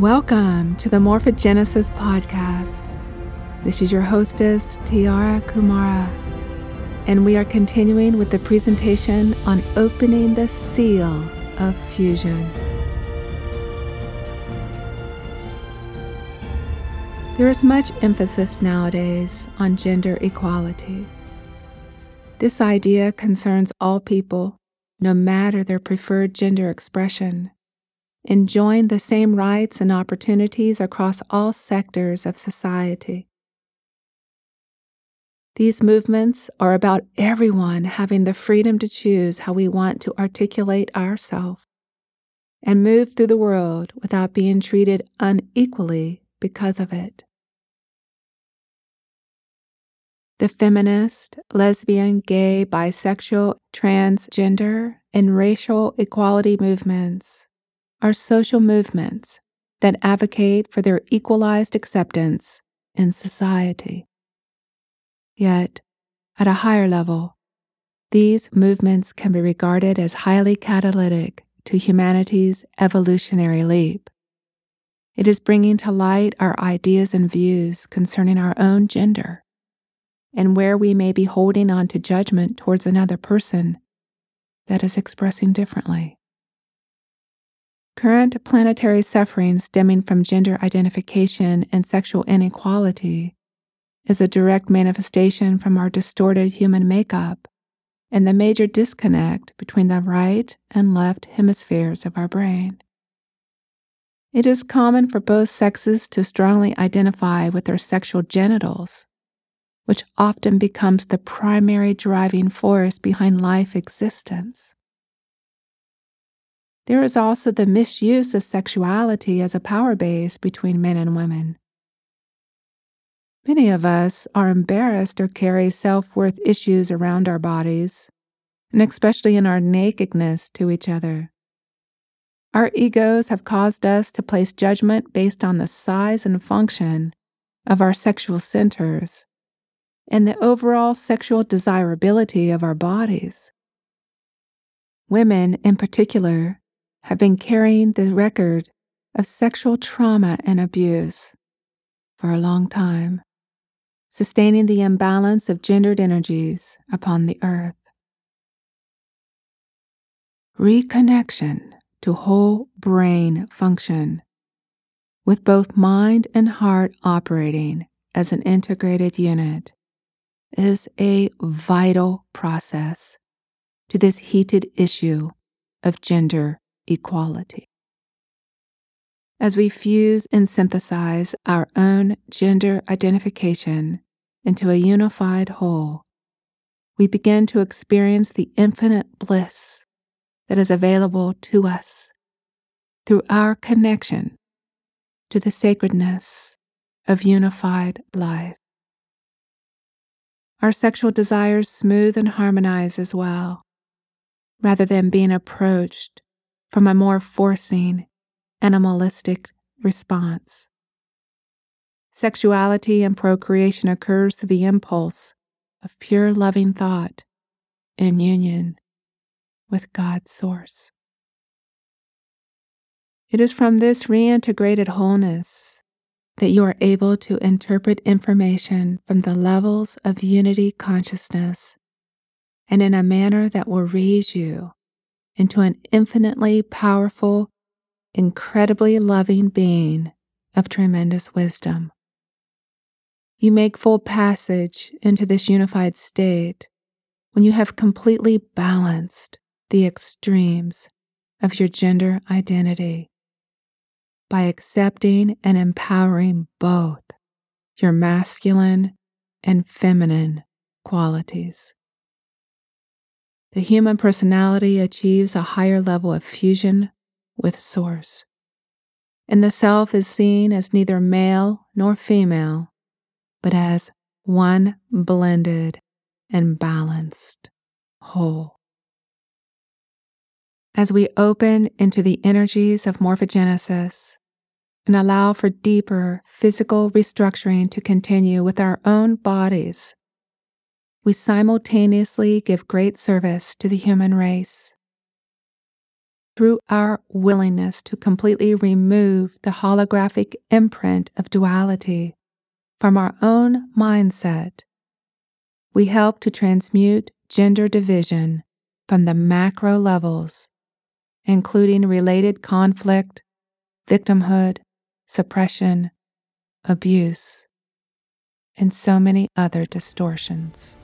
Welcome to the Morphogenesis podcast. This is your hostess, Tiara Kumara, and we are continuing with the presentation on opening the seal of fusion. There is much emphasis nowadays on gender equality. This idea concerns all people, no matter their preferred gender expression enjoying the same rights and opportunities across all sectors of society. These movements are about everyone having the freedom to choose how we want to articulate ourselves and move through the world without being treated unequally because of it. The feminist, lesbian, gay, bisexual, transgender, and racial equality movements are social movements that advocate for their equalized acceptance in society. Yet, at a higher level, these movements can be regarded as highly catalytic to humanity's evolutionary leap. It is bringing to light our ideas and views concerning our own gender and where we may be holding on to judgment towards another person that is expressing differently. Current planetary suffering stemming from gender identification and sexual inequality is a direct manifestation from our distorted human makeup and the major disconnect between the right and left hemispheres of our brain. It is common for both sexes to strongly identify with their sexual genitals, which often becomes the primary driving force behind life existence. There is also the misuse of sexuality as a power base between men and women. Many of us are embarrassed or carry self worth issues around our bodies, and especially in our nakedness to each other. Our egos have caused us to place judgment based on the size and function of our sexual centers and the overall sexual desirability of our bodies. Women, in particular, have been carrying the record of sexual trauma and abuse for a long time, sustaining the imbalance of gendered energies upon the earth. Reconnection to whole brain function, with both mind and heart operating as an integrated unit, is a vital process to this heated issue of gender equality. As we fuse and synthesize our own gender identification into a unified whole, we begin to experience the infinite bliss that is available to us through our connection to the sacredness of unified life. Our sexual desires smooth and harmonize as well, rather than being approached from a more forcing, animalistic response. Sexuality and procreation occurs through the impulse of pure loving thought in union with God's source. It is from this reintegrated wholeness that you are able to interpret information from the levels of unity consciousness and in a manner that will raise you into an infinitely powerful, incredibly loving being of tremendous wisdom. You make full passage into this unified state when you have completely balanced the extremes of your gender identity by accepting and empowering both your masculine and feminine qualities the human personality achieves a higher level of fusion with Source. And the self is seen as neither male nor female, but as one blended and balanced whole. As we open into the energies of morphogenesis and allow for deeper physical restructuring to continue with our own bodies we simultaneously give great service to the human race. through our willingness to completely remove the holographic imprint of duality from our own mindset, we help to transmute gender division from the macro levels, including related conflict, victimhood, suppression, abuse, and so many other distortions.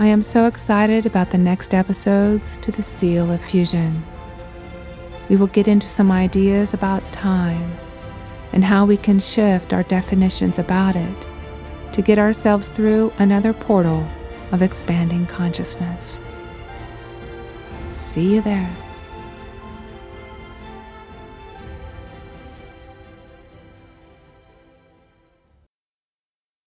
I am so excited about the next episodes to the Seal of Fusion. We will get into some ideas about time and how we can shift our definitions about it to get ourselves through another portal of expanding consciousness. See you there.